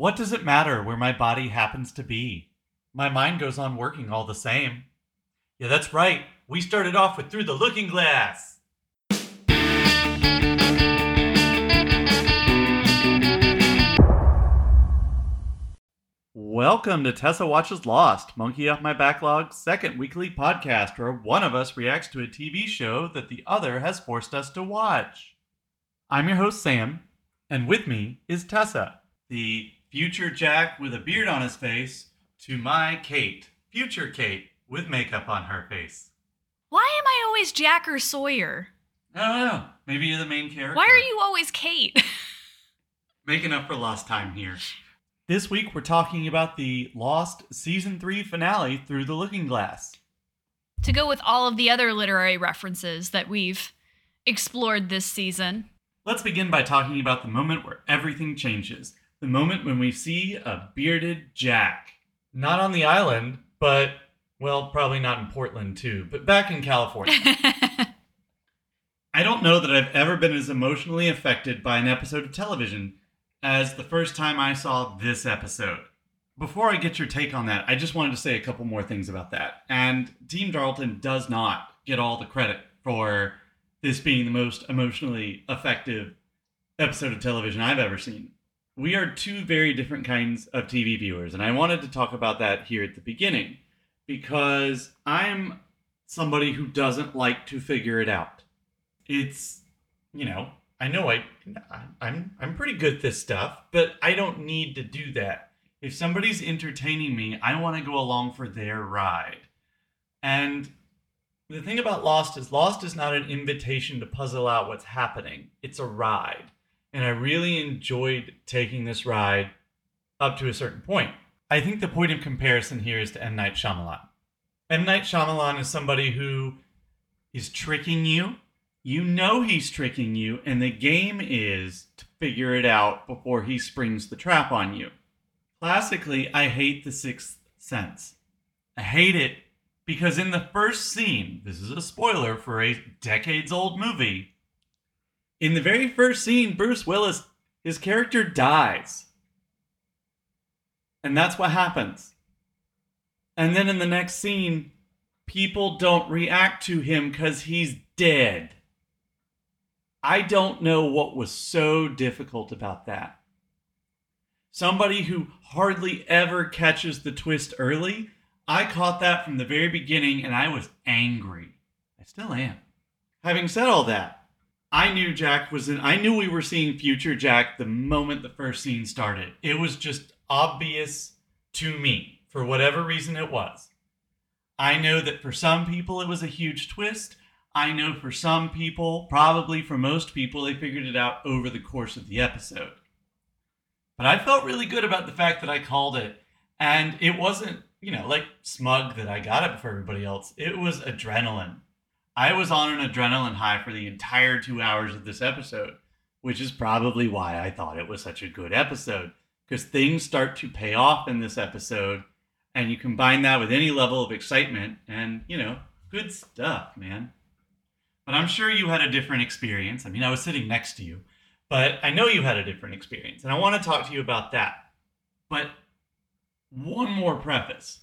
What does it matter where my body happens to be? My mind goes on working all the same. Yeah, that's right. We started off with Through the Looking Glass. Welcome to Tessa Watches Lost, Monkey Off My Backlog's second weekly podcast where one of us reacts to a TV show that the other has forced us to watch. I'm your host, Sam, and with me is Tessa, the future Jack with a beard on his face, to my Kate, future Kate with makeup on her face. Why am I always Jack or Sawyer? I don't know. Maybe you're the main character. Why are you always Kate? Making up for lost time here. This week we're talking about the Lost Season 3 finale, Through the Looking Glass. to go with all of the other literary references that we've explored this season. Let's begin by talking about the moment where everything changes. The moment when we see a bearded Jack. Not on the island, but, well, probably not in Portland too, but back in California. I don't know that I've ever been as emotionally affected by an episode of television as the first time I saw this episode. Before I get your take on that, I just wanted to say a couple more things about that. And Team Darlton does not get all the credit for this being the most emotionally effective episode of television I've ever seen. We are two very different kinds of TV viewers, and I wanted to talk about that here at the beginning because I'm somebody who doesn't like to figure it out. It's, you know, I know I, I'm, I'm pretty good at this stuff, but I don't need to do that. If somebody's entertaining me, I want to go along for their ride. And the thing about Lost is Lost is not an invitation to puzzle out what's happening. It's a ride. And I really enjoyed taking this ride up to a certain point. I think the point of comparison here is to M. Night Shyamalan. M. Night Shyamalan is somebody who is tricking you. You know he's tricking you, and the game is to figure it out before he springs the trap on you. Classically, I hate The Sixth Sense. I hate it because in the first scene, this is a spoiler for a decades old movie. In the very first scene, Bruce Willis, his character dies. And that's what happens. And then in the next scene, people don't react to him because he's dead. I don't know what was so difficult about that. Somebody who hardly ever catches the twist early, I caught that from the very beginning and I was angry. I still am. Having said all that, I knew Jack was in, I knew we were seeing future Jack the moment the first scene started. It was just obvious to me, for whatever reason it was. I know that for some people it was a huge twist. I know for some people, probably for most people, they figured it out over the course of the episode. But I felt really good about the fact that I called it. And it wasn't, you know, like smug that I got it before everybody else. It was adrenaline. I was on an adrenaline high for the entire two hours of this episode, which is probably why I thought it was such a good episode. Because things start to pay off in this episode, and you combine that with any level of excitement, and, you know, good stuff, man. But I'm sure you had a different experience. I mean, I was sitting next to you, but I know you had a different experience, and I want to talk to you about that. But one more preface.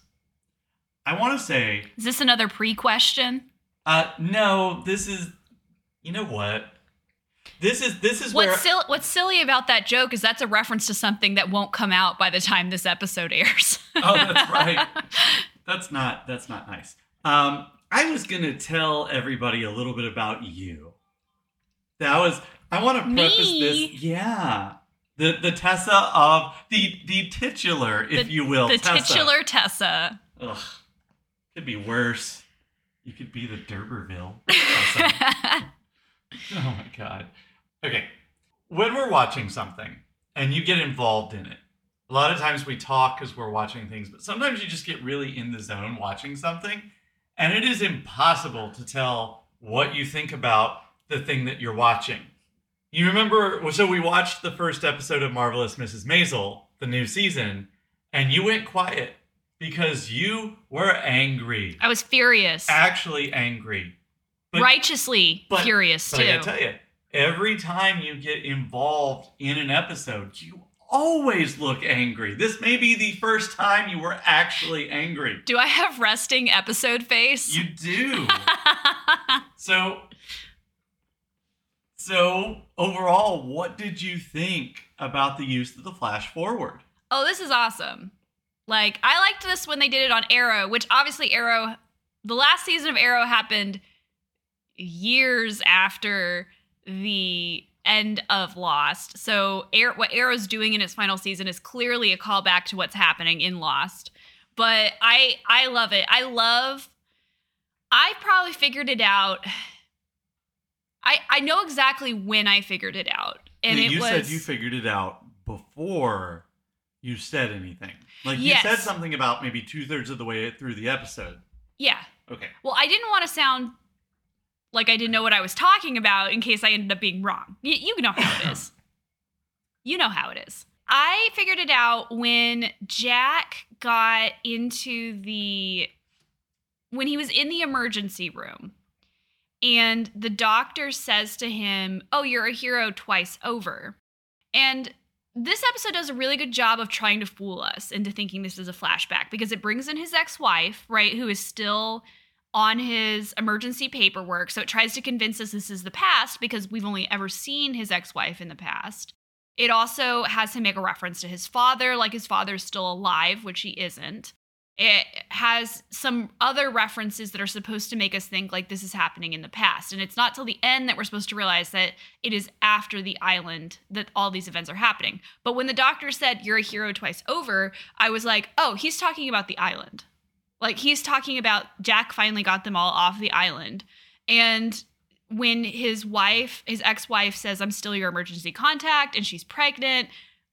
I want to say, Is this another pre question? Uh, no, this is, you know what? This is this is where What's, sil- what's silly about that joke is that's a reference to something that won't come out by the time this episode airs. oh, that's right. That's not that's not nice. Um, I was gonna tell everybody a little bit about you. That was I want to preface Me? this. Yeah, the the Tessa of the the titular, if The- you will, the Tessa. titular Tessa. Ugh, could be worse. You could be the D'Urberville. Oh my god. Okay. When we're watching something and you get involved in it, a lot of times we talk because we're watching things, but sometimes you just get really in the zone watching something, and it is impossible to tell what you think about the thing that you're watching. You remember, so we watched the first episode of Marvelous Mrs. Maisel, the new season, and you went quiet because you were angry. I was furious. Actually angry. But- Righteously but- furious, But I too. gotta tell you, every time you get involved in an episode, you always look angry. This may be the first time you were actually angry. Do I have resting episode face? You do. so so overall, what did you think about the use of the flash forward? oh, this is awesome. Like, I liked this when they did it on Arrow, which obviously Arrow, the last season of Arrow happened years after the end of Lost. So, Ar- what Arrow's doing in its final season is clearly a callback to what's happening in Lost. But I I love it. I love I probably figured it out. I I know exactly when I figured it out. And Yeah, it you was said you figured it out before you said anything. Like you said something about maybe two thirds of the way through the episode. Yeah. Okay. Well, I didn't want to sound like I didn't know what I was talking about in case I ended up being wrong. Y- you know how it is. You know how it is. I figured it out when Jack got into the when he was in the emergency room and the doctor says to him, "Oh, you're a hero twice over." And this episode does a really good job of trying to fool us into thinking this is a flashback because it brings in his ex-wife, right, who is still on his emergency paperwork. So it tries to convince us this is the past because we've only ever seen his ex-wife in the past. It also has him make a reference to his father, like his father's still alive, which he isn't. It has some other references that are supposed to make us think like this is happening in the past. And it's not till the end that we're supposed to realize that it is after the island that all these events are happening. But when the doctor said, You're a hero twice over, I was like, Oh, he's talking about the island. Like he's talking about Jack finally got them all off the island. And when his wife, his ex wife says, I'm still your emergency contact, and she's pregnant,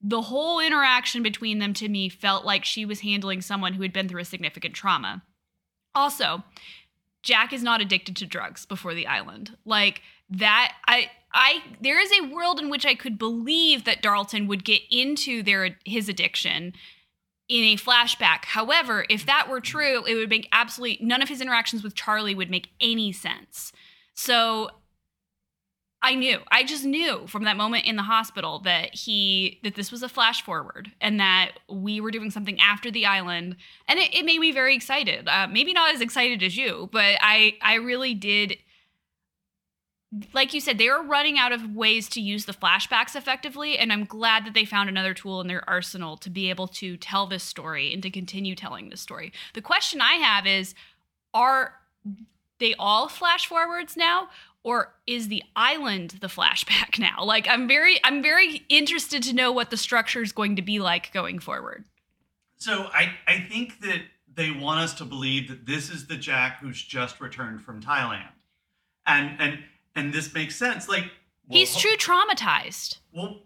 the whole interaction between them to me felt like she was handling someone who had been through a significant trauma. Also, Jack is not addicted to drugs before the island. Like that I I there is a world in which I could believe that Darlton would get into their his addiction in a flashback. However, if that were true, it would make absolutely none of his interactions with Charlie would make any sense. So I knew. I just knew from that moment in the hospital that he that this was a flash forward and that we were doing something after the island, and it, it made me very excited. Uh, maybe not as excited as you, but I I really did. Like you said, they were running out of ways to use the flashbacks effectively, and I'm glad that they found another tool in their arsenal to be able to tell this story and to continue telling this story. The question I have is, are they all flash forwards now or is the island the flashback now like i'm very i'm very interested to know what the structure is going to be like going forward So I I think that they want us to believe that this is the Jack who's just returned from Thailand. And and and this makes sense. Like well, he's true traumatized Well,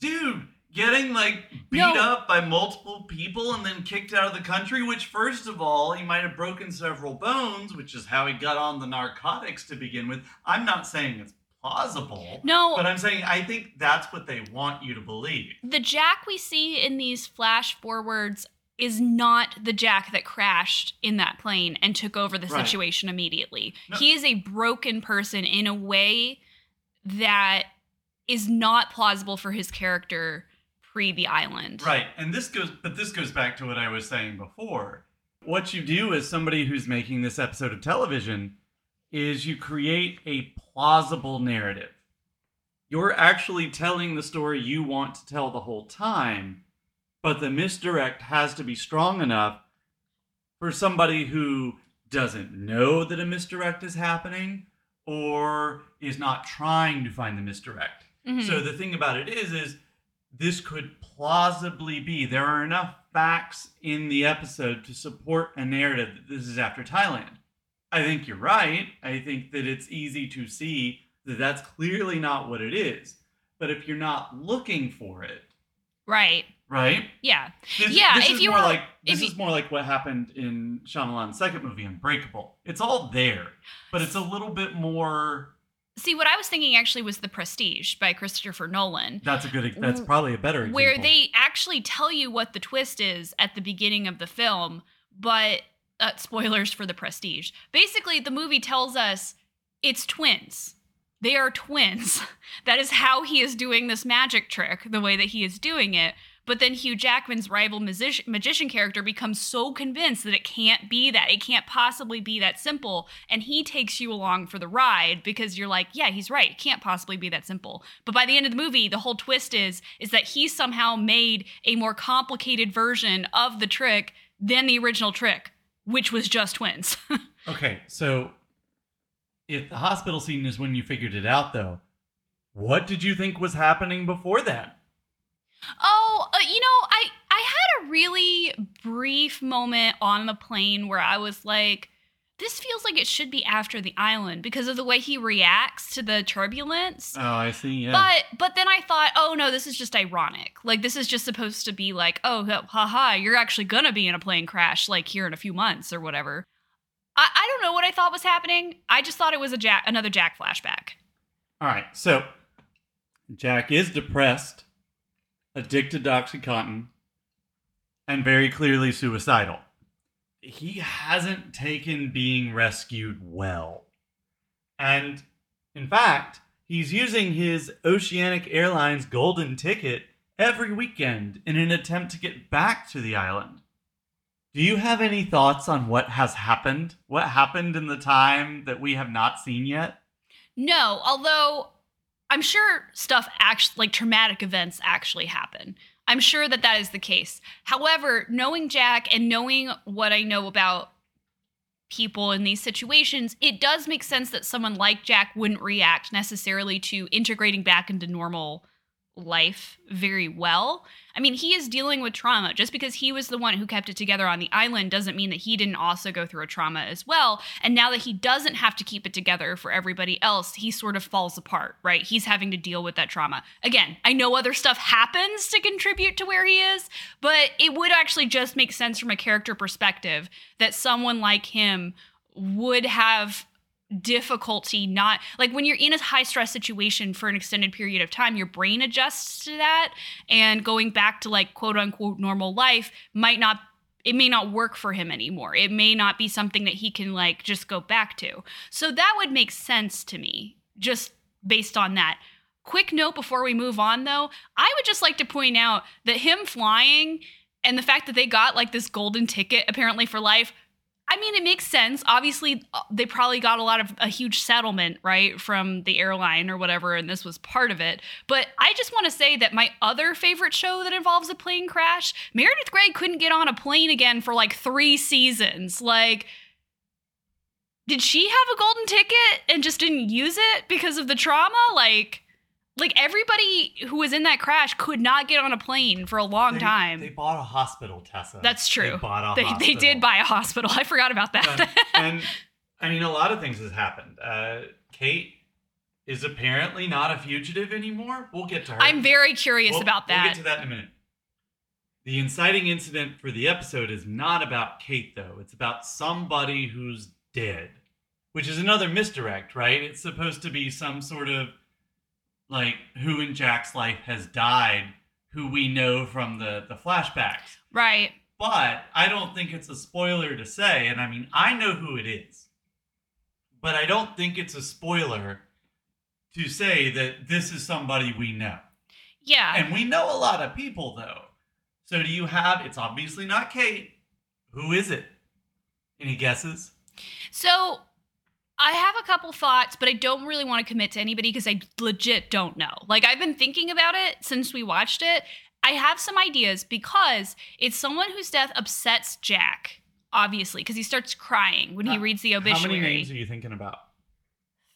dude, getting like beat No. up by multiple people and then kicked out of the country, which, first of all, he might have broken several bones, which is how he got on the narcotics to begin with. I'm not saying it's plausible, no but I'm saying I think that's what they want you to believe. the jack we see in these flash forwards is not the jack that crashed in that plane and took over the Right. situation immediately No. he is a broken person in a way that is not plausible for his character pre the island Right. And this goes, but this goes back to what I was saying before. What you do as somebody who's making this episode of television is you create a plausible narrative. You're actually telling the story you want to tell the whole time, but the misdirect has to be strong enough for somebody who doesn't know that a misdirect is happening or is not trying to find the misdirect. Mhm. So the thing about it is, is this could plausibly be there are enough facts in the episode to support a narrative that this is after Thailand. I think you're right. I think that it's easy to see that that's clearly not what it is. But if you're not looking for it, right right? yeah This, Yeah, this if you more were- like this you- is more like what happened in Shyamalan's second movie, Unbreakable. It's all there, but it's a little bit more. See, what I was thinking actually was The Prestige by Christopher Nolan, That's a good. That's probably a better example. where they actually tell you what the twist is at the beginning of the film, but uh, spoilers for The Prestige. Basically, the movie tells us it's twins. They are twins. That is how he is doing this magic trick, the way that he is doing it. But then Hugh Jackman's rival magician, magician character becomes so convinced that it can't be that. It can't possibly be that simple. And he takes you along for the ride because you're like, yeah, he's right. It can't possibly be that simple. But by the end of the movie, the whole twist is is that he somehow made a more complicated version of the trick than the original trick, which was just twins. Okay, so if the hospital scene is when you figured it out, though, what did you think was happening before that? Oh, uh, you know, I I had a really brief moment on the plane where I was like, this feels like it should be after the island because of the way he reacts to the turbulence. Oh, I see. Yeah. But but then I thought, oh no, this is just ironic. Like this is just supposed to be like, oh, haha, you're actually gonna be in a plane crash like here in a few months or whatever. I, I don't know what I thought was happening. I just thought it was a Jack, another Jack flashback. All right, so Jack is depressed, addicted to OxyContin, and very clearly suicidal. He hasn't taken being rescued well. And in fact, he's using his Oceanic Airlines golden ticket every weekend in an attempt to get back to the island. Do you have any thoughts on what has happened? What happened in the time that we have not seen yet? No, although I'm sure stuff actually like traumatic events actually happen. I'm sure that that is the case. However, knowing Jack and knowing what I know about people in these situations, it does make sense that someone like Jack wouldn't react necessarily to integrating back into normal life very well. I mean, he is dealing with trauma. Just because he was the one who kept it together on the island doesn't mean that he didn't also go through a trauma as well. And now that he doesn't have to keep it together for everybody else, he sort of falls apart, right? He's having to deal with that trauma. Again, I know other stuff happens to contribute to where he is, but it would actually just make sense from a character perspective that someone like him would have difficulty not like when you're in a high stress situation for an extended period of time your brain adjusts to that and going back to like quote unquote normal life might not it may not work for him anymore. It may not be something that he can like just go back to. So that would make sense to me just based on that. Quick note before we move on though i would just like to point out that him flying and the fact that they got like this golden ticket apparently for life I mean, it makes sense. Obviously, uh, they probably got a lot of a huge settlement, right, from the airline or whatever, and this was part of it. But I just want to say that my other favorite show that involves a plane crash, Meredith Grey couldn't get on a plane again for like three seasons. Like, did she have a golden ticket and just didn't use it because of the trauma? Like, like everybody who was in that crash could not get on a plane for a long They- time. They bought a hospital, Tessa. That's true. They bought a they, hospital. they did buy a hospital. I forgot about that. and, and I mean, a lot of things has happened. Uh, Kate is apparently not a fugitive anymore. We'll get to her. I'm very curious We'll- about that. We'll get to that in a minute. The inciting incident for the episode is not about Kate, though. It's about somebody who's dead, which is another misdirect, right? It's supposed to be some sort of like who in Jack's life has died, who we know from the the flashbacks. right. But I don't think it's a spoiler to say, and I mean, I know who it is. But I don't think it's a spoiler to say that this is somebody we know. Yeah. And we know a lot of people, though. So do you have, it's obviously not Kate. Who is it? Any guesses? so I have a couple thoughts, but I don't really want to commit to anybody because I legit don't know. Like I've been thinking about it since we watched it. I have some ideas because it's someone whose death upsets Jack, obviously, because he starts crying when he Uh, reads the obituary. How many names are you thinking about?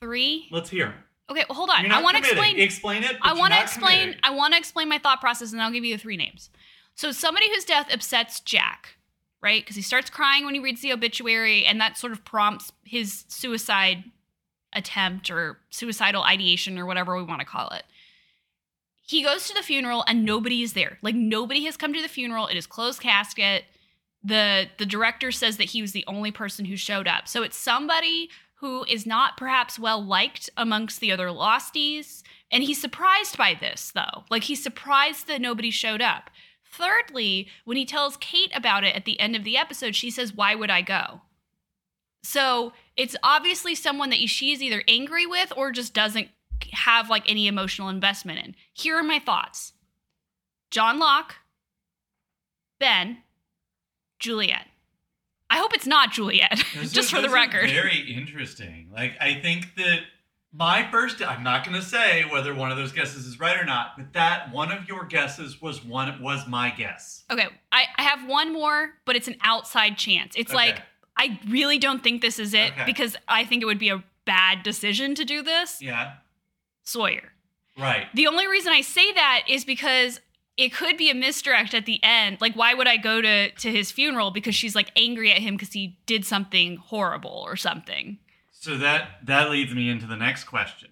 Three. Let's hear. Okay, well, hold on. I want to explain. Explain it. I want to explain. committing. I want to explain my thought process, and I'll give you the three names. So somebody whose death upsets Jack, right? Because he starts crying when he reads the obituary, and that sort of prompts his suicide attempt or suicidal ideation or whatever we want to call it. He goes to the funeral and nobody is there. Like nobody has come to the funeral. It is closed casket. The the director says that he was the only person who showed up. So it's somebody who is not perhaps well liked amongst the other losties. And he's surprised by this, though. Like, he's surprised that nobody showed up. Thirdly, when he tells Kate about it at the end of the episode, she says, Why would I go? So it's obviously someone that she's either angry with or just doesn't have like any emotional investment in. Here are my thoughts John Locke, Ben, Juliet. I hope it's not Juliet, just are- for the record. Very interesting. Like I think that my first I'm not gonna say whether one of those guesses is right or not, but that one of your guesses was one was my guess. Okay, I, I have one more, but it's an outside chance. It's Okay. like, I really don't think this is it Okay. because I think it would be a bad decision to do this. Yeah. Sawyer. Right. The only reason I say that is because it could be a misdirect at the end. Like, why would I go to to his funeral because she's like angry at him because he did something horrible or something? So that that leads me into the next question.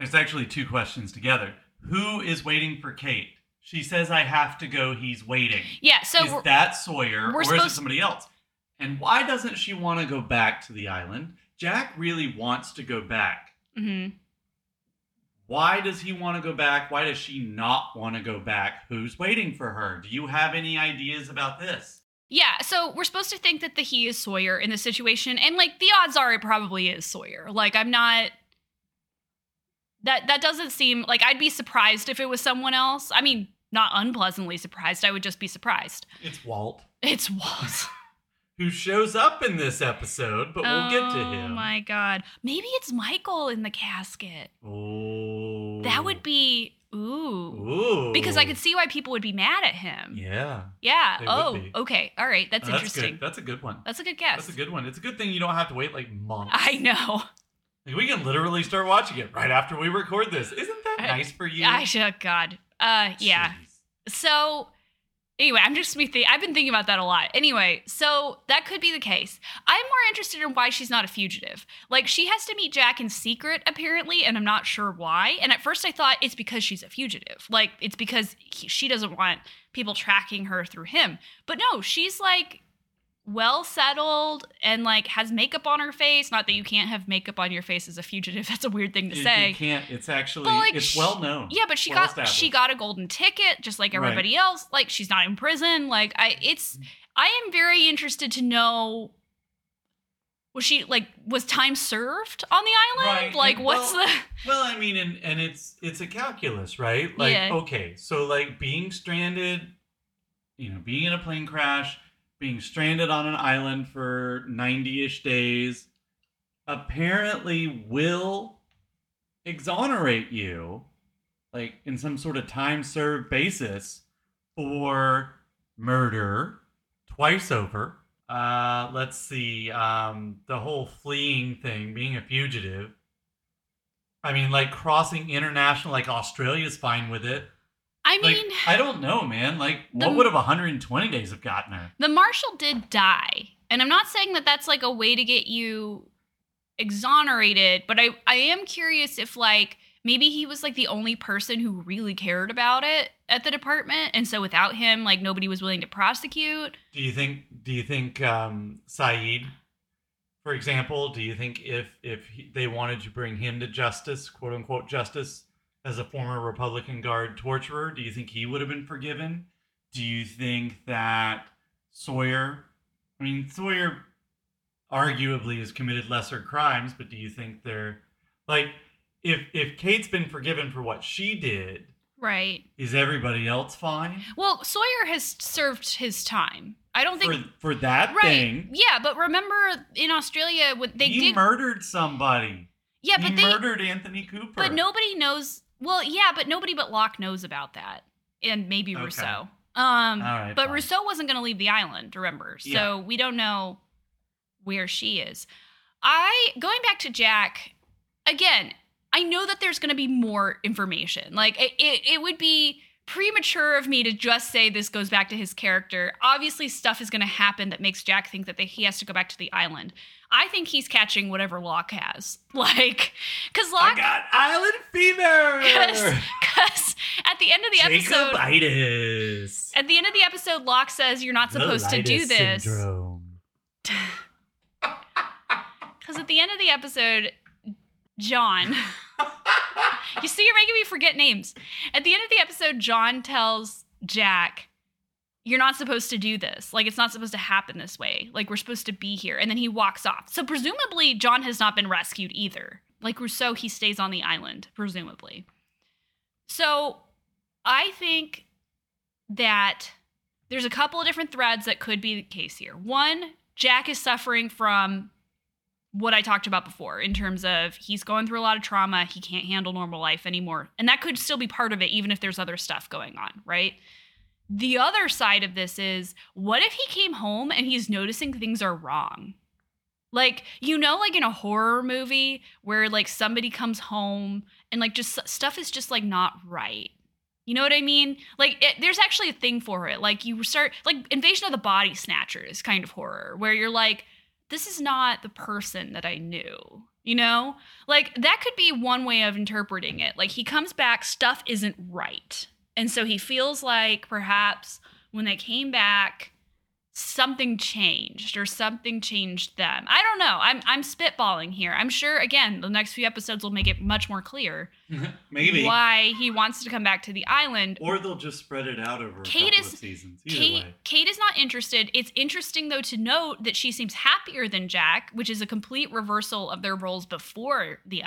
It's actually two questions together. Who is waiting for Kate? She says I have to go, he's waiting. Yeah. So is that Sawyer or is it somebody else? And why doesn't she want to go back to the island? Jack really wants to go back. Mhm. Why does he want to go back? Why does she not want to go back? Who's waiting for her? Do you have any ideas about this? Yeah. So we're supposed to think that the he is Sawyer in this situation, and like the odds are it probably is Sawyer. Like I'm not. That that doesn't seem like I'd be surprised if it was someone else. I mean, not unpleasantly surprised. I would just be surprised. It's Walt, It's Walt. who shows up in this episode, but we'll get to oh him. Oh my god. Maybe it's Michael in the casket. Oh. That would be ooh. Ooh. Because I could see why people would be mad at him. Yeah. Yeah. They Oh, okay. All right. That's, That's interesting. Good. That's a good one. That's a good guess. That's a good one. It's a good thing you don't have to wait like months. I know. Like, we can literally start watching it right after we record this. Isn't that I- nice for you? I should God. Uh yeah. Jeez. So anyway, I'm just me I've been thinking about that a lot. Anyway, so that could be the case. I'm more interested in why she's not a fugitive. Like she has to meet Jack in secret apparently, and I'm not sure why. And at first I thought it's because she's a fugitive. Like it's because he, she doesn't want people tracking her through him. But no, she's like well settled and like has makeup on her face. Not that you can't have makeup on your face as a fugitive. That's a weird thing to You- say. You can't. It's actually. Like, it's sh- well known. Yeah, but she Well got she got a golden ticket just like Right. everybody else. Like she's not in prison. Like I it's mm-hmm. I am very interested to know was she like was time served on the island? Right, Like and- what's well- the Well, I mean, and and it's it's a calculus, right? Like, Yeah. okay, so like being stranded, you know, being in a plane crash, being stranded on an island for ninety-ish days, apparently will exonerate you, like in some sort of time served basis, for murder twice over. Uh, let's see, um, the whole fleeing thing, being a fugitive. I mean, like crossing international, like Australia's fine with it. I Like, mean I don't know, man. Like, The- what would have 120 days have gotten her? the marshal did die. And I'm not saying that that's like a way to get you exonerated, but I I am curious if like maybe he was like the only person who really cared about it at the department and so without him like nobody was willing to prosecute. Do you think? Do you think um, Sayid, for example, do you think if if he, they wanted to bring him to justice, quote unquote justice, as a former Republican Guard torturer, do you think he would have been forgiven? Do you think that Sawyer? I mean, Sawyer arguably has committed lesser crimes, but do you think they're like if if Kate's been forgiven for what she did, Right. is everybody else fine Well, Sawyer has served his time. I don't think for for that right. thing? Yeah, but remember in Australia what they he did murdered somebody. Yeah, he but they murdered Anthony Cooper. but nobody knows well, yeah, but nobody but Locke knows about that. And maybe Okay. Rousseau. Um right, but fine. Rousseau wasn't going to leave the island, remember? So Yeah. we don't know where she is. I going back to Jack again. I know that there's going to be more information. Like it, it, it would be premature of me to just say this goes back to his character. Obviously, stuff is going to happen that makes Jack think that they, he has to go back to the island. I think he's catching whatever Locke has. Like, because I Locke, got island fever. because at the end of the episode, Jacobitis. at the end of the episode, Locke says you're not supposed to do this. Because at the end of the episode, John, you see, you're making me forget names. At the end of the episode, John tells Jack, you're not supposed to do this. Like, it's not supposed to happen this way. Like, we're supposed to be here. And then he walks off. So, presumably, John has not been rescued either. Like Rousseau, he stays on the island, presumably. So, I think that there's a couple of different threads that could be the case here. One, Jack is suffering from what I talked about before in terms of he's going through a lot of trauma. He can't handle normal life anymore. And that could still be part of it, even if there's other stuff going on, right? The other side of this is what if he came home and he's noticing things are wrong? Like, you know, like in a horror movie where like somebody comes home and like just stuff is just like not right. You know what I mean? Like, it, there's actually a thing for it. Like, you start, like, Invasion of the Body Snatchers kind of horror, where you're like, this is not the person that I knew. You know? Like, that could be one way of interpreting it. Like, he comes back, stuff isn't right. And so he feels like perhaps when they came back, something changed or something changed them. I don't know. I'm I'm spitballing here. I'm sure again the next few episodes will make it much more clear Maybe. why he wants to come back to the island. Or they'll just spread it out over Kate a couple is- of seasons. Either Kate way. Kate is not interested. It's interesting though to note that she seems happier than Jack, which is a complete reversal of their roles before the Mm-hmm.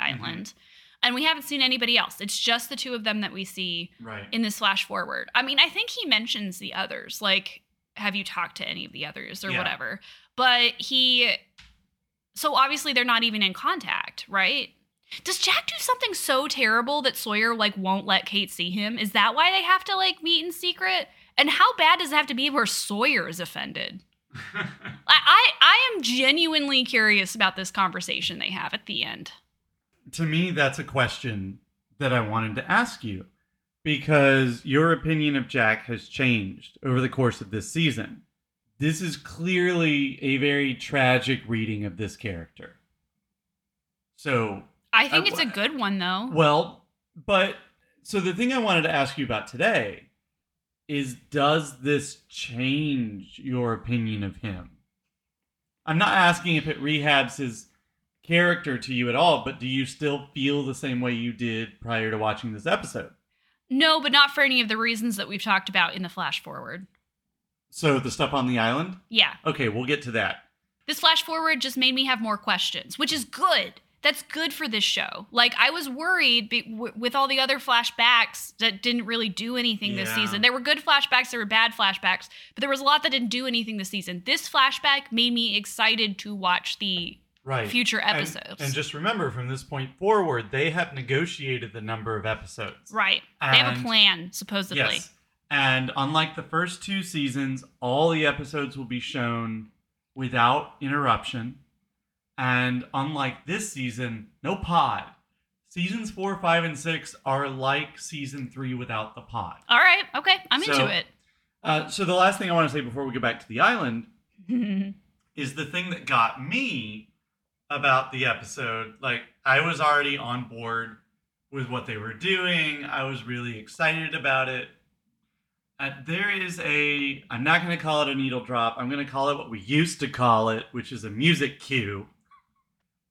And we haven't seen anybody else. It's just the two of them that we see Right. in this flash forward. I mean, I think he mentions the others, like, have you talked to any of the others or Yeah. whatever? But he, so obviously they're not even in contact, right? Does Jack do something so terrible that Sawyer like won't let Kate see him? Is that why they have to like meet in secret? And how bad does it have to be where Sawyer is offended? I, I I am genuinely curious about this conversation they have at the end. To me, that's a question that I wanted to ask you because your opinion of Jack has changed over the course of this season. This is clearly a very tragic reading of this character. So, I think I- it's a good one though. well, but so the thing I wanted to ask you about today is does this change your opinion of him? I'm not asking if it rehabs his character to you at all, but do you still feel the same way you did prior to watching this episode? No, but not for any of the reasons that we've talked about in the flash forward. So the stuff on the island? Yeah. Okay, we'll get to that. This flash forward just made me have more questions, which is good. That's good for this show. Like I was worried be- w- with all the other flashbacks that didn't really do anything this season. There were good flashbacks, there were bad flashbacks, but there was a lot that didn't do anything this season. This flashback made me excited to watch the Right. future episodes. And, just remember, from this point forward, they have negotiated the number of episodes. right. they have a plan supposedly. Yes. And unlike the first two seasons, all the episodes will be shown without interruption. And unlike this season, no pod. Seasons four, five, and six are like season three without the pod. All right. Okay. I'm So- into it. Uh, so the last thing I want to say before we go back to the island is the thing that got me about the episode. Like, I was already on board with what they were doing, I was really excited about it. Uh, there is a, I'm not going to call it a needle drop, I'm going to call it what we used to call it, which is a music cue.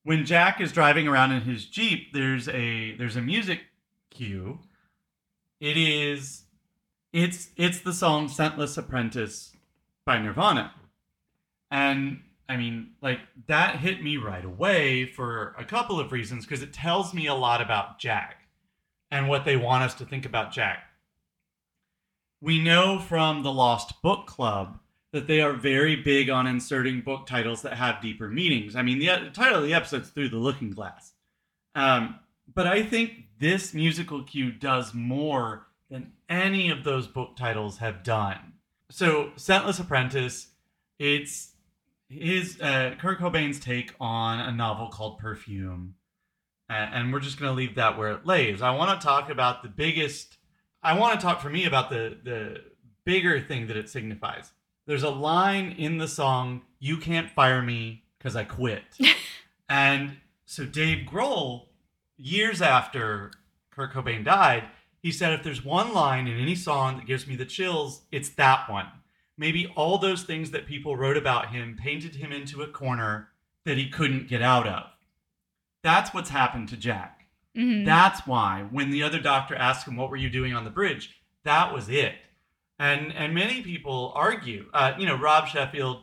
When Jack is driving around in his Jeep, there's a there's a music cue. It is it's it's the song Scentless Apprentice by Nirvana. And I mean, like that hit me right away for a couple of reasons because it tells me a lot about Jack and what they want us to think about Jack. We know from the Lost Book Club that they are very big on inserting book titles that have deeper meanings. I mean, the, title of the episode's Through the Looking Glass. Um, but I think this musical cue does more than any of those book titles have done. So, Scentless Apprentice, it's his uh, Kurt Cobain's take on a novel called Perfume, uh, and we're just going to leave that where it lays. I want to talk about the biggest. I want to talk for me about the the bigger thing that it signifies. There's a line in the song, "You can't fire me because I quit," and so Dave Grohl, years after Kurt Cobain died, he said, if there's one line in any song that gives me the chills, it's that one. Maybe all those things that people wrote about him painted him into a corner that he couldn't get out of. That's what's happened to Jack. Mhm. That's why when the other doctor asked him, What were you doing on the bridge? That was it. And and many people argue. Uh, you know, Rob Sheffield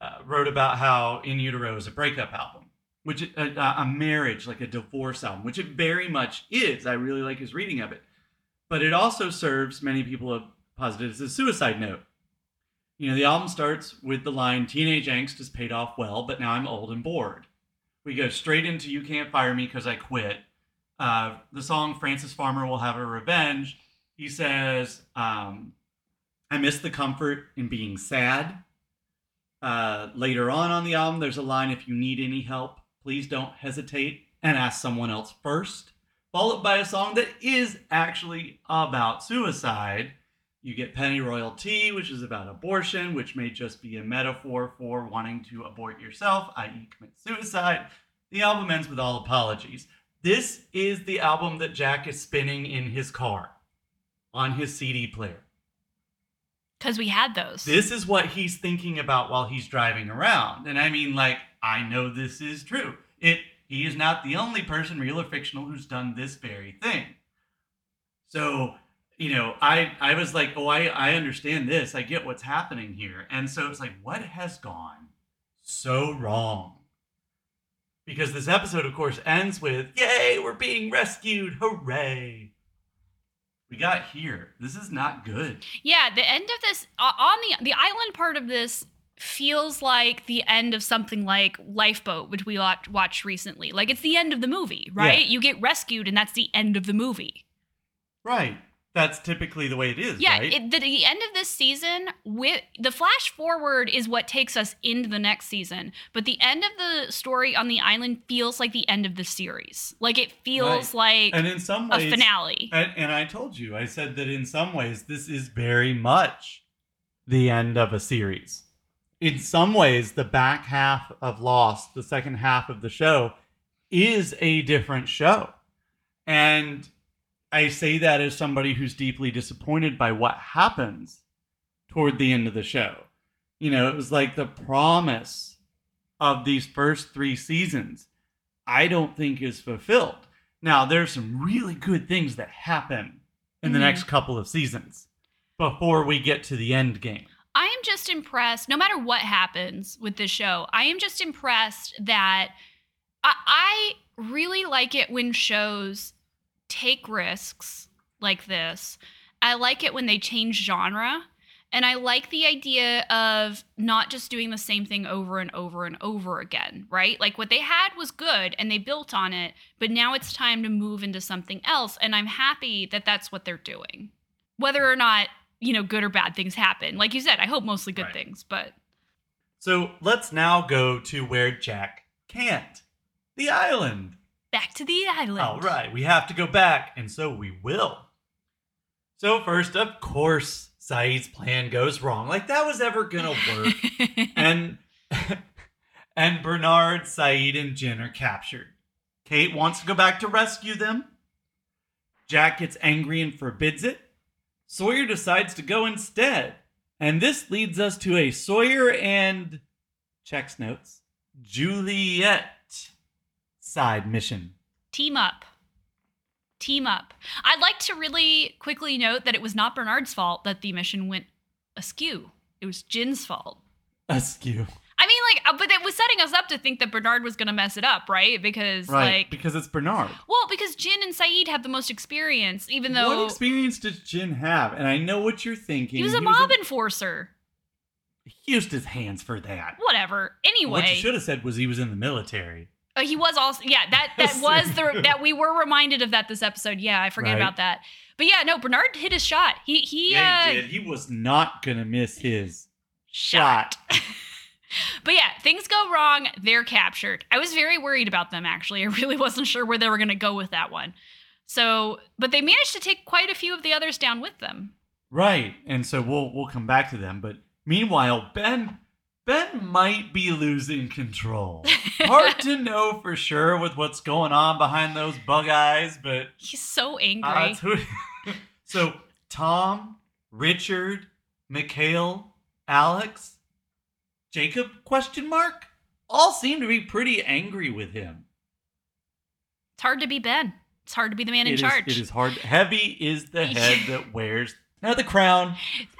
uh, wrote about how In Utero is a breakup album, which a, a, a marriage, like a divorce album, which it very much is. I really like his reading of it, but it also serves many people have posited as a suicide note. You know, the album starts with the line "Teenage angst has paid off well, but now I'm old and bored." We go straight into "You Can't Fire Me Because I Quit." Uh, the song Frances Farmer Will Have a Revenge." He says, um, "I miss the comfort in being sad." Uh, later on on the album, there's a line If you need any help, please don't hesitate and ask someone else first. Followed by a song that is actually about suicide. You get Pennyroyal Tea, which is about abortion, which may just be a metaphor for wanting to abort yourself, i.e., commit suicide. The album ends with all apologies. This is the album that Jack is spinning in his car on his CD player. Because we had those. This is what he's thinking about while he's driving around. And I mean, like, I know this is true. It he is not the only person, real or fictional, who's done this very thing. So, you know, I I was like, oh, I, I understand this. I get what's happening here. And so it's like, what has gone so wrong? Because this episode, of course, ends with, Yay, we're being rescued. Hooray. We got here. This is not good. Yeah, the end of this on the the island part of this feels like the end of something like Lifeboat, which we watch, watched recently. Like it's the end of the movie, right? Yeah. You get rescued, and that's the end of the movie. Right. That's typically the way it is, Yeah, right? it, the, the end of this season, with the flash forward is what takes us into the next season. But the end of the story on the island feels like the end of the series. Like it feels like and in some ways, a finale. And, and I told you, I said that in some ways, this is very much the end of a series. In some ways, the back half of Lost, the second half of the show, is a different show. And I say that as somebody who's deeply disappointed by what happens toward the end of the show. You know, it was like the promise of these first three seasons, I don't think is fulfilled. Now, there's some really good things that happen in the Mhm. next couple of seasons before we get to the end game. I am just impressed, no matter what happens with this show, I am just impressed that I, I really like it when shows take risks like this. I like it when they change genre. And I like the idea of not just doing the same thing over and over and over again, right? Like what they had was good and they built on it, but now it's time to move into something else. And I'm happy that that's what they're doing. Whether or not, you know, good or bad things happen. Like you said, I hope mostly good Right. things, but So let's now go to where Jack can't the island. Back to the island. All right, we have to go back, and so we will. So, first, of course, Sayid's plan goes wrong. Like that was ever gonna work. and and Bernard, Saeed, and Jin are captured. Kate wants to go back to rescue them. Jack gets angry and forbids it. Sawyer decides to go instead. And this leads us to a Sawyer and checks notes Juliet side mission. Team up. Team up. I'd like to really quickly note that it was not Bernard's fault that the mission went askew. It was Jin's fault. Askew. I mean, like, uh, but it was setting us up to think that Bernard was going to mess it up, right? Because, Right. like, because it's Bernard. well, because Jin and Sayid have the most experience, even though what experience does Jin have? And I know what you're thinking. he was a mob enforcer. he used his hands for that. Whatever. Anyway, what you should have said was he was in the military. Uh, he was also yeah that that was the that we were reminded of that this episode. Yeah, I forget Right. about that. But yeah, no, Bernard hit his shot. He he yeah, uh, he did. He was not gonna miss his shot. shot. But yeah, things go wrong. They're captured. I was very worried about them actually. I really wasn't sure where they were going to go with that one. So, but they managed to take quite a few of the others down with them. Right. And so we'll we'll come back to them. But meanwhile, Ben Ben might be losing control. Hard to know for sure with what's going on behind those bug eyes, but He's so angry. uh, so Tom, Richard, Mikhail, Alex, Jacob question mark all seem to be pretty angry with him. it's hard to be Ben. It's hard to be the man in It is- charge. it is hard. Heavy is the head that wears Now the crown.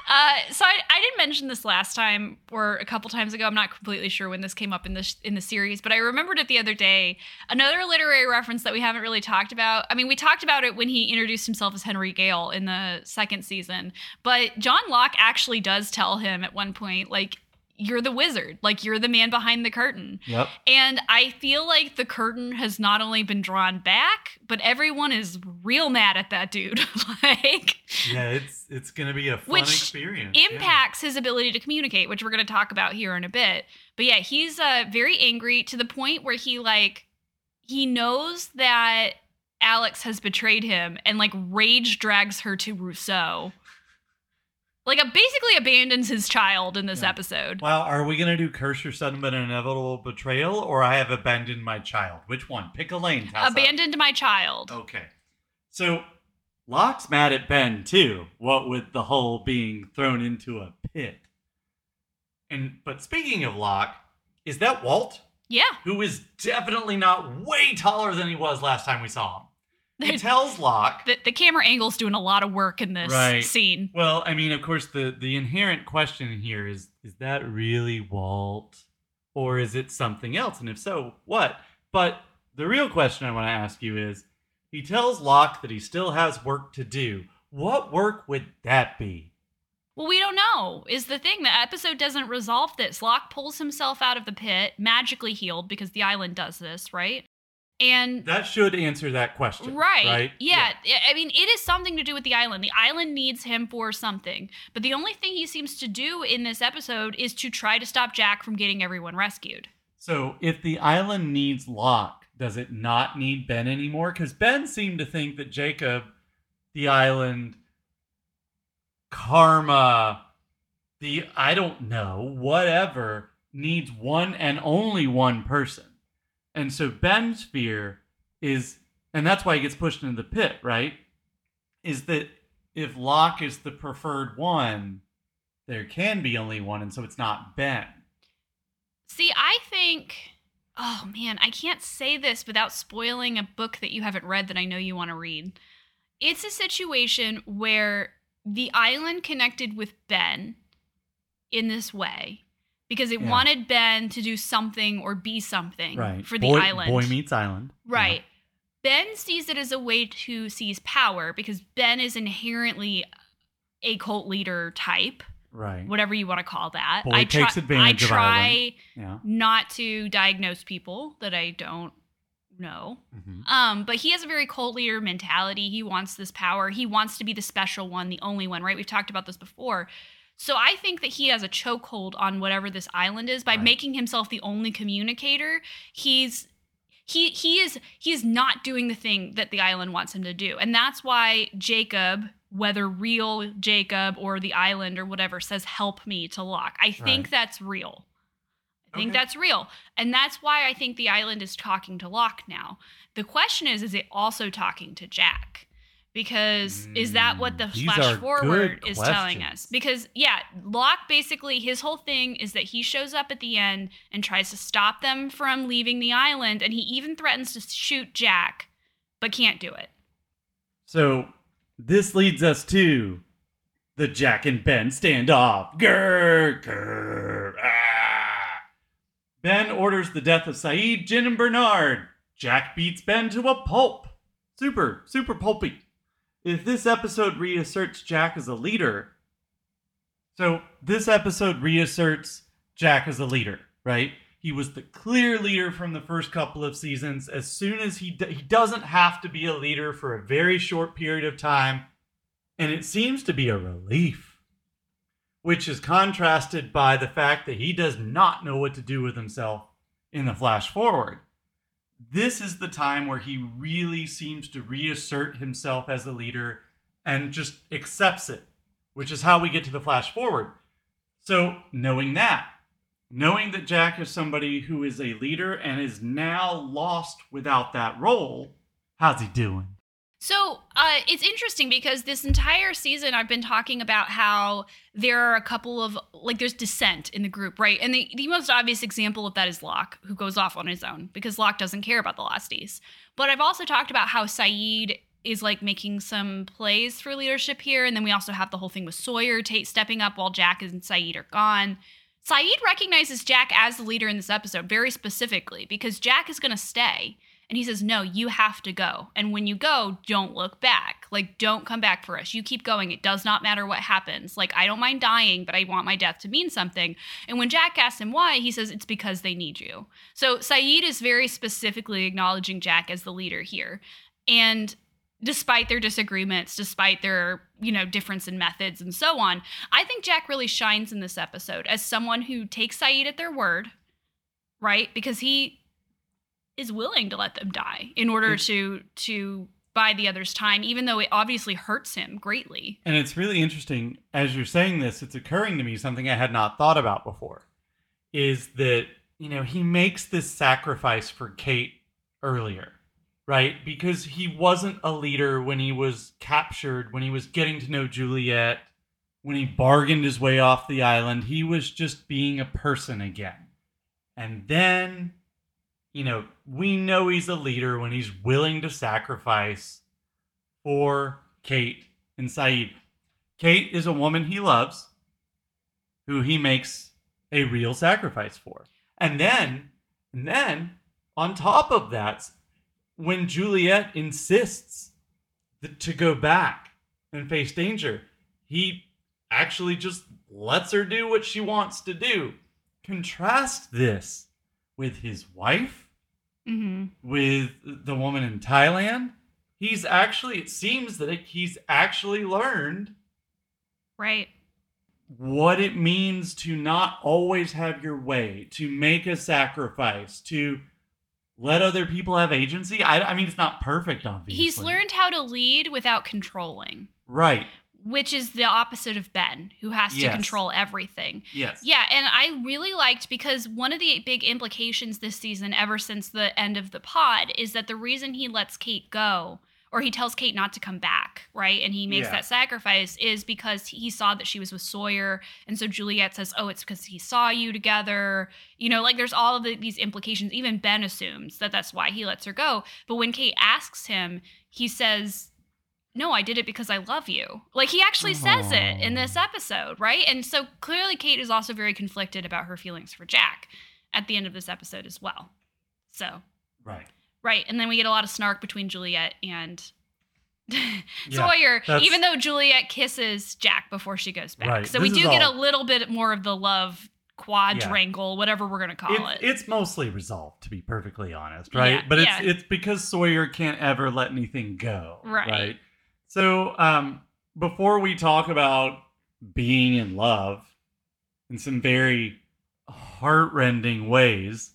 Uh, so I, I didn't mention this last time or a couple times ago. I'm not completely sure when this came up in the in the series, but I remembered it the other day. Another literary reference that we haven't really talked about. I mean, we talked about it when he introduced himself as Henry Gale in the second season, but John Locke actually does tell him at one point, like, "You're the wizard. Like, you're the man behind the curtain." Yep. And I feel like the curtain has not only been drawn back, but everyone is real mad at that dude. like Yeah, it's it's gonna be a fun experience. yeah. impacts his ability to communicate, which we're going to talk about here in a bit. But yeah, he's uh, very angry to the point where he like he knows that Alex has betrayed him and like rage drags her to Rousseau. Like uh, basically abandons his child in this Yeah. episode. Well, are we gonna do curse your sudden but inevitable betrayal, or I have abandoned my child? Which one? Pick a lane. Tessa. Abandoned my child. Okay. So Locke's mad at Ben too. What with the whole being thrown into a pit. And but speaking of Locke, is that Walt? Yeah. Who is definitely not way taller than he was last time we saw him. He tells Locke the, the camera angle's doing a lot of work in this Right. scene. Well, I mean, of course, the the inherent question here is: is that really Walt, or is it something else? And if so, what? But the real question I want to ask you is: he tells Locke that he still has work to do. What work would that be? Well, we don't know, is the thing. The episode doesn't resolve this. Locke pulls himself out of the pit, magically healed, because the island does this, right? And That should answer that question, Right. Right? Yeah. I mean, it is something to do with the island. The island needs him for something. But the only thing he seems to do in this episode is to try to stop Jack from getting everyone rescued. So, if the island needs Locke, does it not need Ben anymore? Because Ben seemed to think that Jacob, the island, karma, the I don't know, whatever, needs one and only one person. And so Ben's fear is, and that's why he gets pushed into the pit, right? Is that if Locke is the preferred one, there can be only one, and so it's not Ben. See, I think. Oh man, I can't say this without spoiling a book that you haven't read that I know you want to read. It's a situation where the island connected with Ben in this way because it Yeah. wanted Ben to do something or be something right for the boy, island. boy meets island Right. Ben sees it as a way to seize power because Ben is inherently a cult leader type, right whatever you want to call that. Boy I takes advantage I of try yeah not to diagnose people that I don't know. Mhm. Um, but he has a very cult leader mentality. He wants this power. He wants to be the special one, the only one, right? We've talked about this before. So I think that he has a chokehold on whatever this island is by Right. making himself the only communicator. He's he he is he is not doing the thing that the island wants him to do. And that's why Jacob, whether real Jacob or the island or whatever, says help me to lock. I think Right. that's real. I think Okay. that's real. And that's why I think the island is talking to Locke now. The question is, is it also talking to Jack? Because is that what the Mm, these flash forward is telling us? Because, yeah, Locke basically, his whole thing is that he shows up at the end and tries to stop them from leaving the island. And he even threatens to shoot Jack, but can't do it. so this leads us to the jack and ben standoff grr, grr, ah. ben orders the death of sayid jin and bernard jack beats ben to a pulp super super pulpy if this episode reasserts jack as a leader so this episode reasserts jack as a leader right? He was the clear leader from the first couple of seasons. As soon as he d- he doesn't have to be a leader for a very short period of time and it seems to be a relief which is contrasted by the fact that he does not know what to do with himself in the flash forward this is the time where he really seems to reassert himself as a leader and just accepts it, which is how we get to the flash forward. So, knowing that, knowing that Jack is somebody who is a leader and is now lost without that role, how's he doing? So uh, it's interesting because this entire season I've been talking about how there are a couple of like there's dissent in the group, right? And the, the most obvious example of that is Locke, who goes off on his own because Locke doesn't care about the Losties. But I've also talked about how Sayid is like making some plays for leadership here. And then we also have the whole thing with Sawyer Tate stepping up while Jack and Sayid are gone. Sayid recognizes Jack as the leader in this episode very specifically because Jack is going to stay. And he says, No, you have to go. And when you go, don't look back. Like, don't come back for us. You keep going. It does not matter what happens. Like, I don't mind dying, but I want my death to mean something. And when Jack asks him why, he says, It's because they need you. So Sayid is very specifically acknowledging Jack as the leader here. And despite their disagreements, despite their, you know, difference in methods and so on, I think Jack really shines in this episode as someone who takes Sayid at their word, right? Because he is willing to let them die in order It's- to to buy the other's time, even though it obviously hurts him greatly. And it's really interesting as you're saying this, it's occurring to me something I had not thought about before is that, you know, he makes this sacrifice for Kate earlier, right? Because he wasn't a leader when he was captured, when he was getting to know Juliet, when he bargained his way off the island. He was just being a person again. And then, you know, we know he's a leader when he's willing to sacrifice for Kate and Sayid. Kate is a woman he loves, who he makes a real sacrifice for. And then, and then, on top of that, when Juliet insists that to go back and face danger, he actually just lets her do what she wants to do. Contrast this with his wife, Mm-hmm. with the woman in Thailand. He's actually, it seems that he's actually learned Right. what it means to not always have your way, to make a sacrifice, to let other people have agency. I, I mean, it's not perfect, obviously. He's learned how to lead without controlling, Right. Which is the opposite of Ben, who has to Yes. control everything. Yes. Yeah, and I really liked because one of the big implications this season, ever since the end of the pod, is that the reason he lets Kate go, or he tells Kate not to come back, right? And he makes Yeah. that sacrifice is because he saw that she was with Sawyer. And so Juliet says, Oh, it's because he saw you together. You know, like there's all of the, these implications. Even Ben assumes that that's why he lets her go. But when Kate asks him, he says, no, I did it because I love you. Like he actually says it in this episode, right? And so clearly Kate is also very conflicted about her feelings for Jack at the end of this episode as well. So, Right. right. And then we get a lot of snark between Juliet and Sawyer, that's- even though Juliet kisses Jack before she goes back. Right. So we do get a little bit more of the love quadrangle, whatever we're going to call It's, it. it's mostly resolved, to be perfectly honest, right? Yeah, but it's yeah. it's because Sawyer can't ever let anything go, Right. Right. So, um, before we talk about being in love in some very heartrending ways,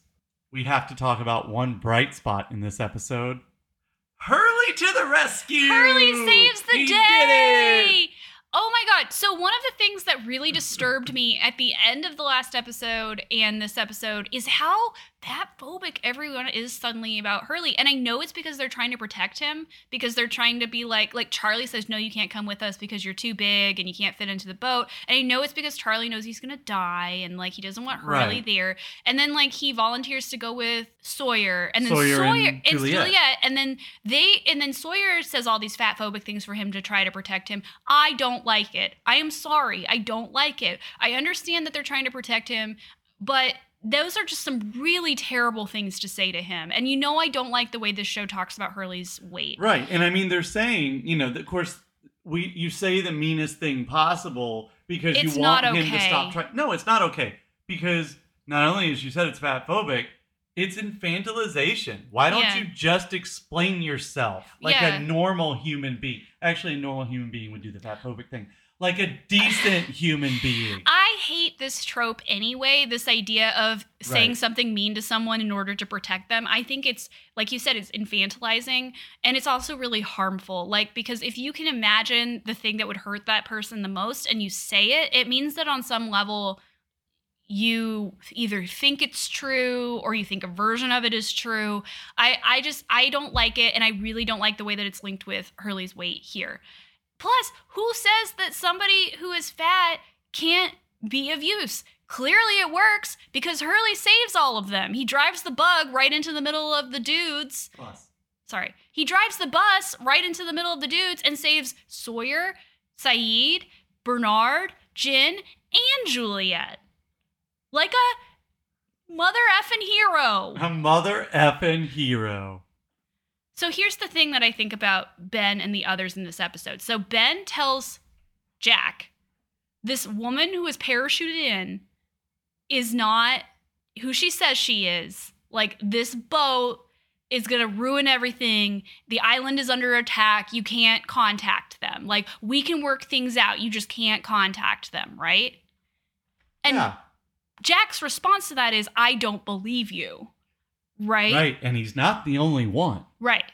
we have to talk about one bright spot in this episode. Hurley to the rescue! Hurley saves the He day. Oh my god. So one of the things that really disturbed me at the end of the last episode and this episode is how that phobic everyone is suddenly about Hurley. And I know it's because they're trying to protect him because they're trying to be like like Charlie says no you can't come with us because you're too big and you can't fit into the boat. And I know it's because Charlie knows he's going to die and like he doesn't want Hurley Right. there. And then like he volunteers to go with Sawyer and then Sawyer Sawyer, and it's Juliet. Juliet and then they and then Sawyer says all these fat phobic things for him to try to protect him. I don't like it. I am sorry. I don't like it. I understand that they're trying to protect him, but those are just some really terrible things to say to him. And you know I don't like the way this show talks about Hurley's weight. Right. And I mean, they're saying, you know, that, of course, we you say the meanest thing possible because It's you want not him to stop trying. No, it's not okay because not only as you said it's fat phobic, it's infantilization. Why don't Yeah. you just explain yourself like Yeah. a normal human being? Actually, a normal human being would do the fat phobic thing, like a decent human being. I hate this trope anyway, this idea of saying Right. something mean to someone in order to protect them. I think it's, like you said, it's infantilizing and it's also really harmful. Like, because if you can imagine the thing that would hurt that person the most and you say it, it means that on some level, you either think it's true or you think a version of it is true. I, I just, I don't like it. And I really don't like the way that it's linked with Hurley's weight here. Plus, who says that somebody who is fat can't be of use? Clearly, it works because Hurley saves all of them. He drives the bug right into the middle of the dudes. Plus, sorry. He drives the bus right into the middle of the dudes and saves Sawyer, Sayid, Bernard, Jin, and Juliet. Like a mother effing hero. A mother effing hero. So here's the thing that I think about Ben and the others in this episode. So Ben tells Jack, this woman who is parachuted in is not who she says she is. Like, this boat is going to ruin everything. The island is under attack. You can't contact them. Like, we can work things out. You just can't contact them, right? And yeah. Jack's response to that is, I don't believe you. Right? Right. And he's not the only one. Right.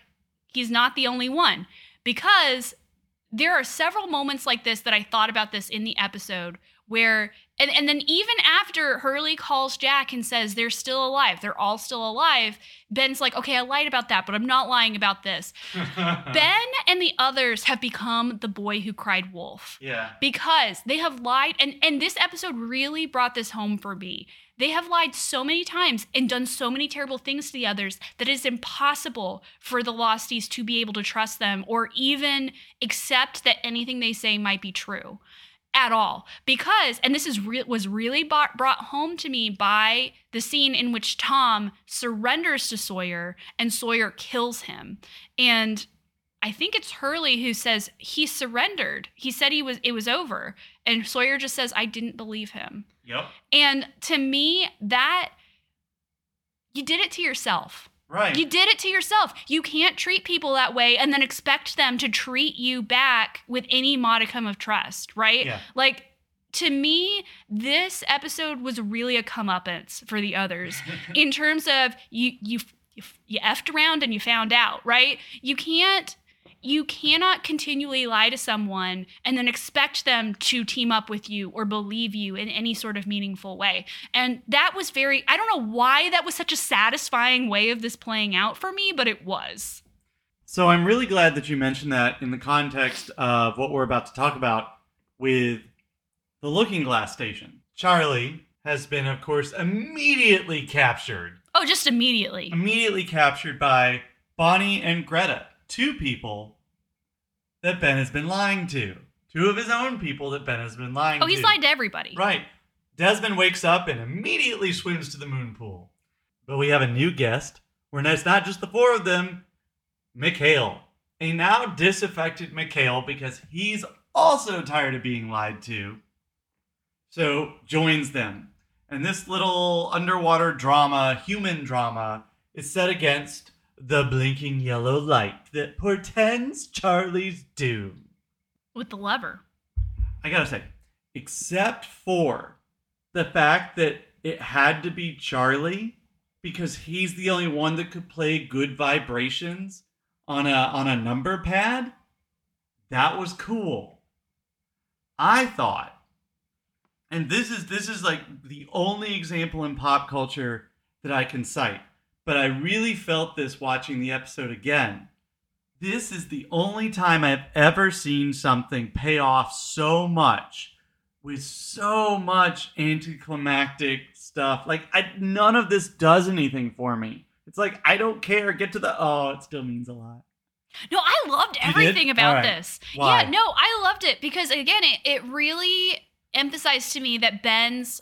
He's not the only one because there are several moments like this that I thought about this in the episode where and, and then even after Hurley calls Jack and says they're still alive, they're all still alive, Ben's like, okay, I lied about that, but I'm not lying about this. ben and the others have become the boy who cried wolf Yeah. because they have lied and and this episode really brought this home for me they have lied so many times and done so many terrible things to the others that it is impossible for the losties to be able to trust them or even accept that anything they say might be true at all. Because and this is re- was really brought, brought home to me by the scene in which Tom surrenders to Sawyer and Sawyer kills him. And I think it's Hurley who says he surrendered. He said he was it was over. And Sawyer just says I didn't believe him. Yep. And to me that you did it to yourself. Right. You did it to yourself. You can't treat people that way and then expect them to treat you back with any modicum of trust, right? Yeah. Like to me, this episode was really a comeuppance for the others in terms of you you you effed around and you found out, right? You can't you cannot continually lie to someone and then expect them to team up with you or believe you in any sort of meaningful way. And that was very I don't know why that was such a satisfying way of this playing out for me, but it was. So I'm really glad that you mentioned that in the context of what we're about to talk about with the Looking Glass Station. Charlie has been, of course, immediately captured. Oh, just immediately. Immediately captured by Bonnie and Greta, two people that Ben has been lying to. Two of his own people that Ben has been lying oh, to. Oh, to. he's lied to everybody. Right. Desmond wakes up and immediately swims to the moon pool. But we have a new guest, where it's not just the four of them, Mikhail. A now disaffected Mikhail because he's also tired of being lied to. So joins them. And this little underwater drama, human drama, is set against the blinking yellow light that portends Charlie's doom. With the lever. I gotta say, except for the fact that it had to be Charlie because he's the only one that could play good vibrations on a on a number pad, that was cool. I thought, and this is this is like the only example in pop culture that I can cite, but I really felt this watching the episode again this is the only time I've ever seen something pay off so much with so much anticlimactic stuff. Like I, none of this does anything for me. It's like I don't care. Get to the oh, it still means a lot. No, I loved everything about right. this. Why? Yeah, no, I loved it because again, it, it really emphasized to me that Ben's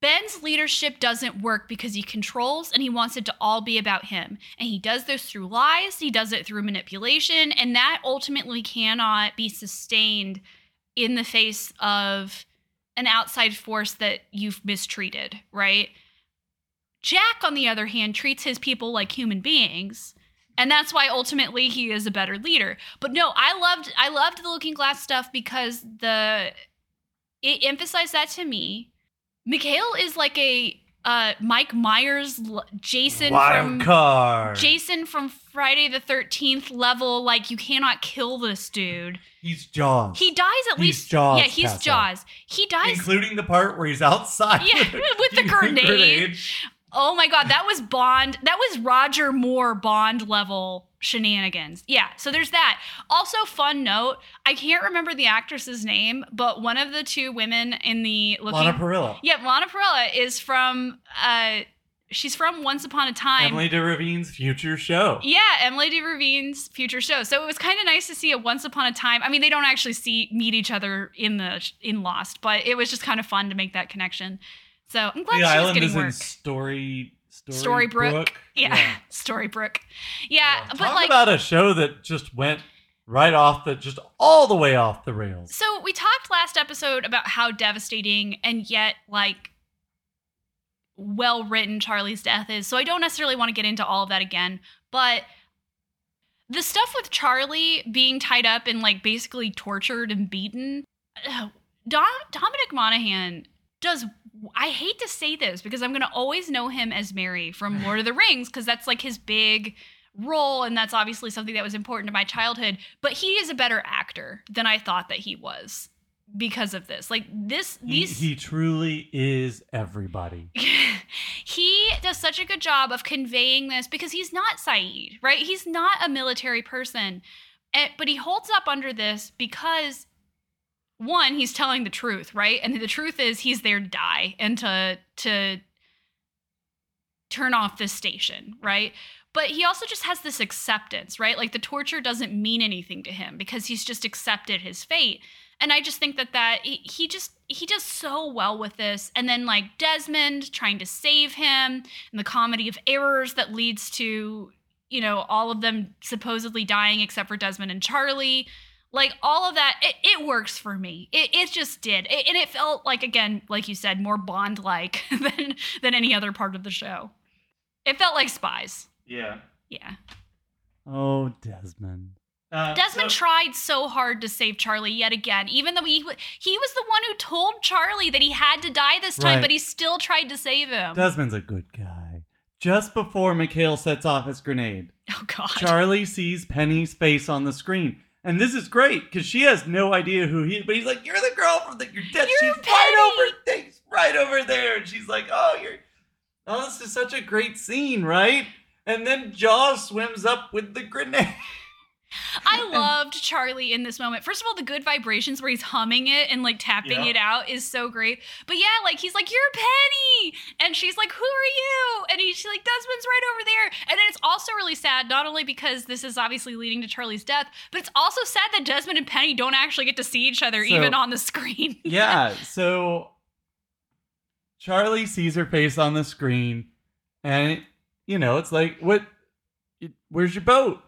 Ben's leadership doesn't work because he controls and he wants it to all be about him. And he does this through lies, he does it through manipulation, and that ultimately cannot be sustained in the face of an outside force that you've mistreated, right? Jack, on the other hand, treats his people like human beings. And that's why ultimately he is a better leader. But no, I loved I loved the looking glass stuff because the it emphasized that to me. Mikhail is like a uh, Mike Myers, Jason Wild from card. Jason from Friday the Thirteenth level. Like you cannot kill this dude. He's Jaws. He dies at He's least. Jaws, yeah, he's Tessa. Jaws. He dies. including the part where he's outside. Yeah, with the grenade. Oh my god, that was Bond. That was Roger Moore Bond level shenanigans. Yeah, so there's that. Also, fun note: I can't remember the actress's name, but one of the two women in the looking. Lana Parrilla. yeah, Lana Parrilla is from uh, she's from Once Upon a Time. Emily de Ravin's future show. Yeah, Emily de Ravin's future show. So it was kind of nice to see a Once Upon a Time. I mean, they don't actually see meet each other in the in Lost, but it was just kind of fun to make that connection. So I'm glad the she was island getting is work. in Story Storybrooke. Yeah, Storybrooke. Yeah, but Talk like about a show that just went right off the just all the way off the rails. So we talked last episode about how devastating and yet like well written Charlie's death is. So I don't necessarily want to get into all of that again, but the stuff with Charlie being tied up and like basically tortured and beaten, uh, Dom- Dominic Monaghan does. I hate to say this because I'm going to always know him as Merry from Lord of the Rings because that's like his big role and that's obviously something that was important to my childhood but he is a better actor than i thought that he was because of this like this He, these he truly is everybody. he does such a good job of conveying this because he's not Sayid, right? He's not a military person. Eh, but he holds up under this because one, he's telling the truth, right? And the truth is he's there to die and to to turn off this station, right? But he also just has this acceptance, right? Like the torture doesn't mean anything to him because he's just accepted his fate. And I just think that that he, he just he does so well with this. And then like Desmond trying to save him and the comedy of errors that leads to you know all of them supposedly dying except for Desmond and Charlie. Like all of that, it, it works for me. It, it just did, it, and it felt like again, like you said, more Bond like than than any other part of the show. It felt like spies. Yeah. Yeah. Oh, Desmond. Uh, Desmond so- tried so hard to save Charlie yet again, even though he he was the one who told Charlie that he had to die this time, Right. but he still tried to save him. Desmond's a good guy. just before Mikhail sets off his grenade, oh God. Charlie sees Penny's face on the screen. And this is great because she has no idea who he is, but he's like, You're the girl from the you're dead. You're she's right over. She's right over there. And she's like, Oh, you're Oh, this is such a great scene, right? And then Jaws swims up with the grenade. I loved Charlie in this moment. First of all, the good vibrations where he's humming it and like tapping Yeah. it out is so great. But yeah, like he's like, "You're Penny," and she's like, "Who are you?" And he's like, "Desmond's right over there." And then it's also really sad, not only because this is obviously leading to Charlie's death, but it's also sad that Desmond and Penny don't actually get to see each other So- even on the screen. yeah, so Charlie sees her face on the screen, and you know, it's like, what? Where's your boat?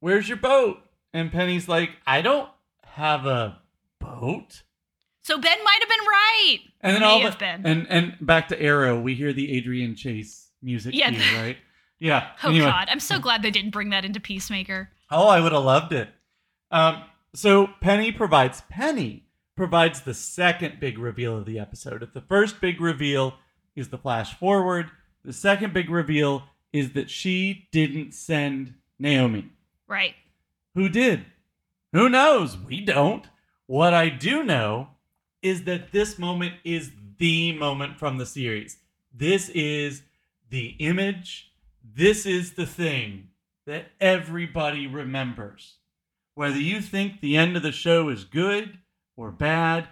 Where's your boat? And Penny's like, I don't have a boat. So Ben might have been right. And then May all have the, been. and and back to Arrow, we hear the Adrian Chase music Yeah. cue, right? Yeah. Oh anyway. God, I'm so glad they didn't bring that into Peacemaker. Oh, I would have loved it. Um, so Penny provides Penny provides the second big reveal of the episode. If the first big reveal is the flash forward, the second big reveal is that she didn't send Naomi. Right. Who did? Who knows? We don't. What I do know is that this moment is the moment from the series. This is the image. This is the thing that everybody remembers. Whether you think the end of the show is good or bad,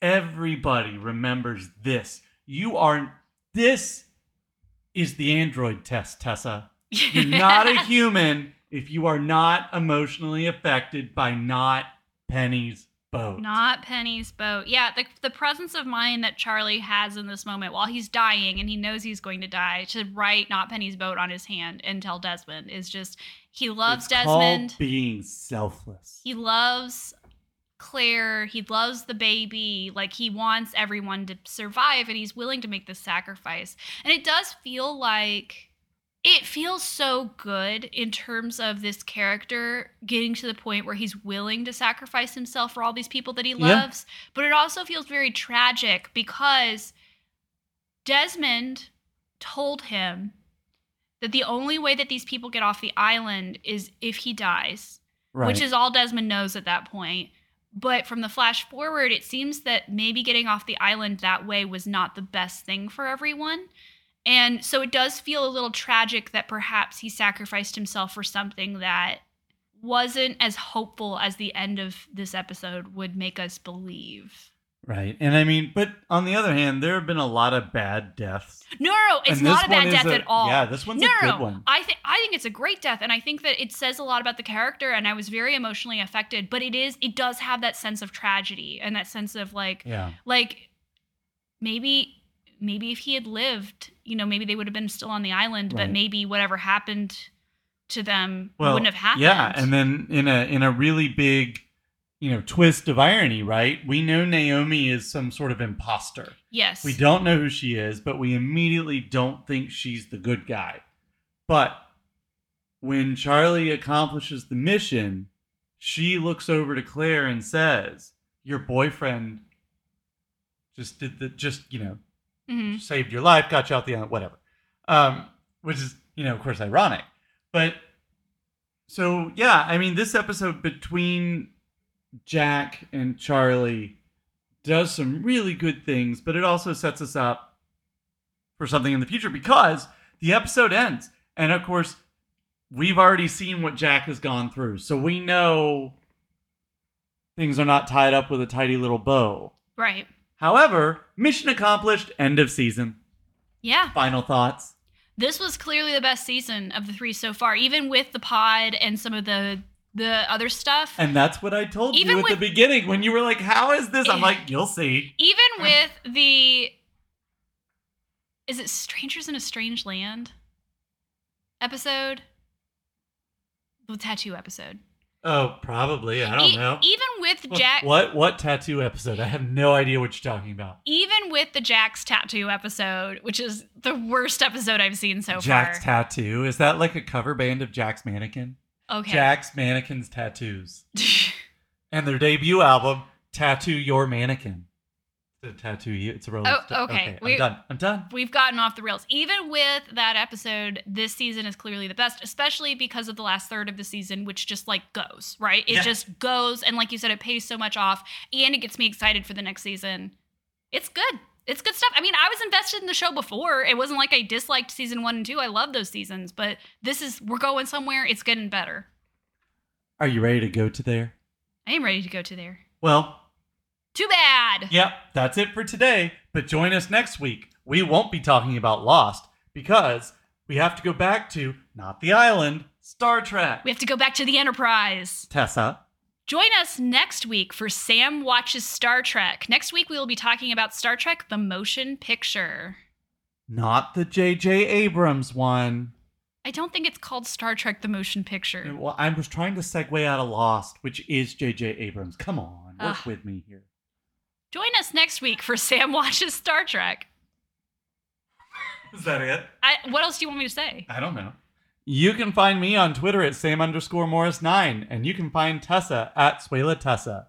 everybody remembers this. You are, this is the android test, Tessa. You're not a human if you are not emotionally affected by not Penny's boat. Not Penny's boat. Yeah, the, the presence of mind that Charlie has in this moment while he's dying and he knows he's going to die to write Not Penny's boat on his hand and tell Desmond is just, he loves It's Desmond. being selfless. He loves Claire. He loves the baby. Like he wants everyone to survive and he's willing to make this sacrifice. And it does feel like it feels so good in terms of this character getting to the point where he's willing to sacrifice himself for all these people that he Yeah. loves. But it also feels very tragic because Desmond told him that the only way that these people get off the island is if he dies Right. which is all Desmond knows at that point. But from the flash forward, it seems that maybe getting off the island that way was not the best thing for everyone. And so it does feel a little tragic that perhaps he sacrificed himself for something that wasn't as hopeful as the end of this episode would make us believe. Right. And I mean, but on the other hand, there have been a lot of bad deaths. No, no, no it's not a bad death a- at all. Yeah, this one's no, a no, good no. one. I think I think it's a great death, and I think that it says a lot about the character, and I was very emotionally affected. But it is, it does have that sense of tragedy and that sense of like, Yeah. like maybe, maybe if he had lived, you know, maybe they would have been still on the island, Right. but maybe whatever happened to them Well, wouldn't have happened. Yeah, and then in a in a really big, you know, twist of irony, right? We know Naomi is some sort of imposter. yes, We don't know who she is, but we immediately don't think she's the good guy. But when Charlie accomplishes the mission, she looks over to Claire and says, "Your boyfriend just did the just, you know, Mhm. saved your life, got you out the island, whatever." Um, which is, you know, of course ironic. But so yeah, I mean this episode between Jack and Charlie does some really good things, but it also sets us up for something in the future because the episode ends. And of course, we've already seen what Jack has gone through. So we know things are not tied up with a tidy little bow. right, However, mission accomplished, end of season. yeah. Final thoughts. This was clearly the best season of the three so far, even with the pod and some of the the other stuff. And that's what I told Even you at the beginning when you were like, How is this? I'm like, You'll see. even with the is it strangers in a strange land episode the tattoo episode Oh, probably. I don't E- know. even with jack What what tattoo episode? I have no idea what you're talking about. even with the jack's tattoo episode which is the worst episode i've seen so Jack's far Jack's tattoo. Is that like a cover band of Jack's Mannequin? okay Jack's Mannequin's Tattoos. And their debut album, Tattoo Your Mannequin. It's a tattoo you. It's a rolling Oh, okay. I'm We- done. I'm done. we've gotten off the rails. Even with that episode, this season is clearly the best, especially because of the last third of the season, which just like goes, right? It Yeah. just goes. And like you said, it pays so much off and it gets me excited for the next season. It's good. It's good stuff. I mean, I was invested in the show before. It wasn't like I disliked season one and two. I love those seasons, but this is, we're going somewhere. It's getting better. Are you ready to go to there? I am ready to go to there. Well, Too bad. Yep, that's it for today. But join us next week. We won't be talking about Lost because we have to go back to not the island, Star Trek. We have to go back to the Enterprise. Tessa. Join us next week for Sam Watches Star Trek. Next week, we will be talking about Star Trek the Motion Picture. Not the J.J. Abrams one. I don't think it's called Star Trek the Motion Picture. Well, I was trying to segue out of Lost, which is J.J. Abrams. Come on, work Ugh. with me here. Join us next week for Sam Watches Star Trek. Is that it? I, what else do you want me to say? I don't know. You can find me on Twitter at Sam underscore Morris9, and you can find Tessa at Suela Tessa.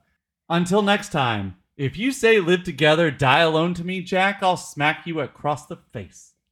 Until next time, if you say live together, die alone to me, Jack, I'll smack you across the face.